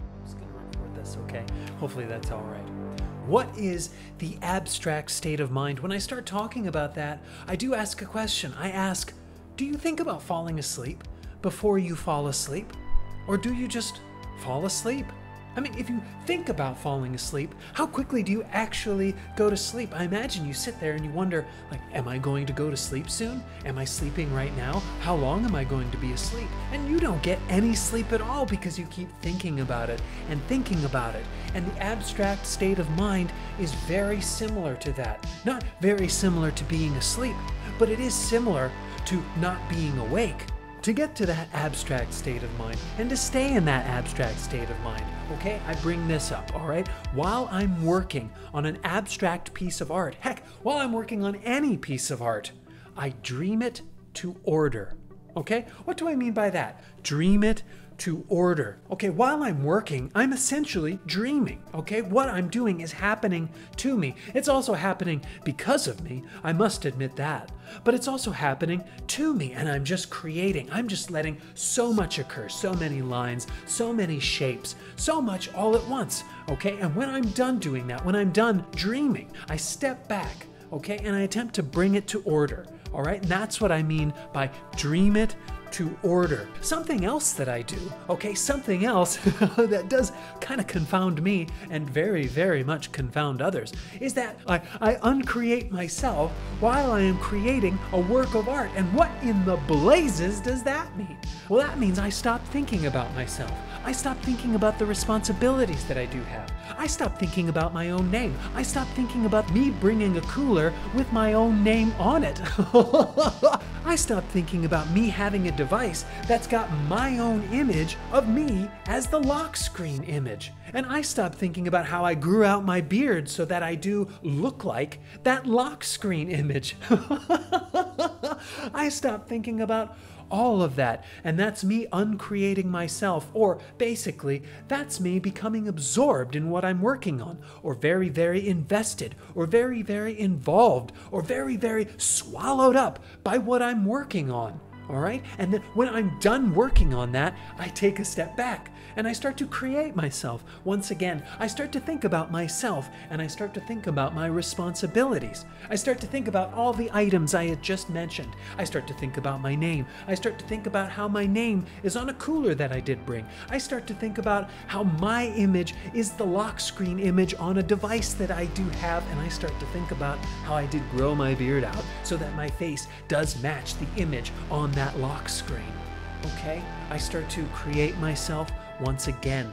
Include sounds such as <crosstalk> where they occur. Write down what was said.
I'm just to record this, okay? Hopefully that's all right. What is the abstract state of mind? When I start talking about that, I do ask a question. I ask, do you think about falling asleep before you fall asleep? Or do you just fall asleep? I mean, if you think about falling asleep, how quickly do you actually go to sleep? I imagine you sit there and you wonder, like, am I going to go to sleep soon? Am I sleeping right now? How long am I going to be asleep? And you don't get any sleep at all because you keep thinking about it and thinking about it. And the abstract state of mind is very similar to that. Not very similar to being asleep, but it is similar to not being awake to get to that abstract state of mind and to stay in that abstract state of mind, okay, I bring this up, all right? While I'm working on an abstract piece of art, heck, while I'm working on any piece of art, I dream it to order, okay? What do I mean by that? Dream it to order. Okay, while I'm working, I'm essentially dreaming. Okay, what I'm doing is happening to me. It's also happening because of me, I must admit that. But it's also happening to me, and I'm just creating. I'm just letting so much occur, so many lines, so many shapes, so much all at once. Okay, and when I'm done doing that, when I'm done dreaming, I step back. Okay, and I attempt to bring it to order. All right, and that's what I mean by dream it to order. Something else that I do, okay, something else <laughs> that does kind of confound me and very, very much confound others, is that I, I uncreate myself while I am creating a work of art. And what in the blazes does that mean? Well, that means I stop thinking about myself. I stop thinking about the responsibilities that I do have. I stop thinking about my own name. I stop thinking about me bringing a cooler with my own name on it. <laughs> I stop thinking about me having a device that's got my own image of me as the lock screen image. And I stop thinking about how I grew out my beard so that I do look like that lock screen image. <laughs> I stop thinking about all of that. And that's me uncreating myself, or basically, that's me becoming absorbed in what I'm working on, or very, very invested, or very, very involved, or very, very swallowed up by what I'm working on. All right? And then when I'm done working on that, I take a step back and I start to create myself. Once again, I start to think about myself and I start to think about my responsibilities. I start to think about all the items I had just mentioned. I start to think about my name. I start to think about how my name is on a cooler that I did bring. I start to think about how my image is the lock screen image on a device that I do have. And I start to think about how I did grow my beard out so that my face does match the image on that lock screen. Okay? I start to create myself once again.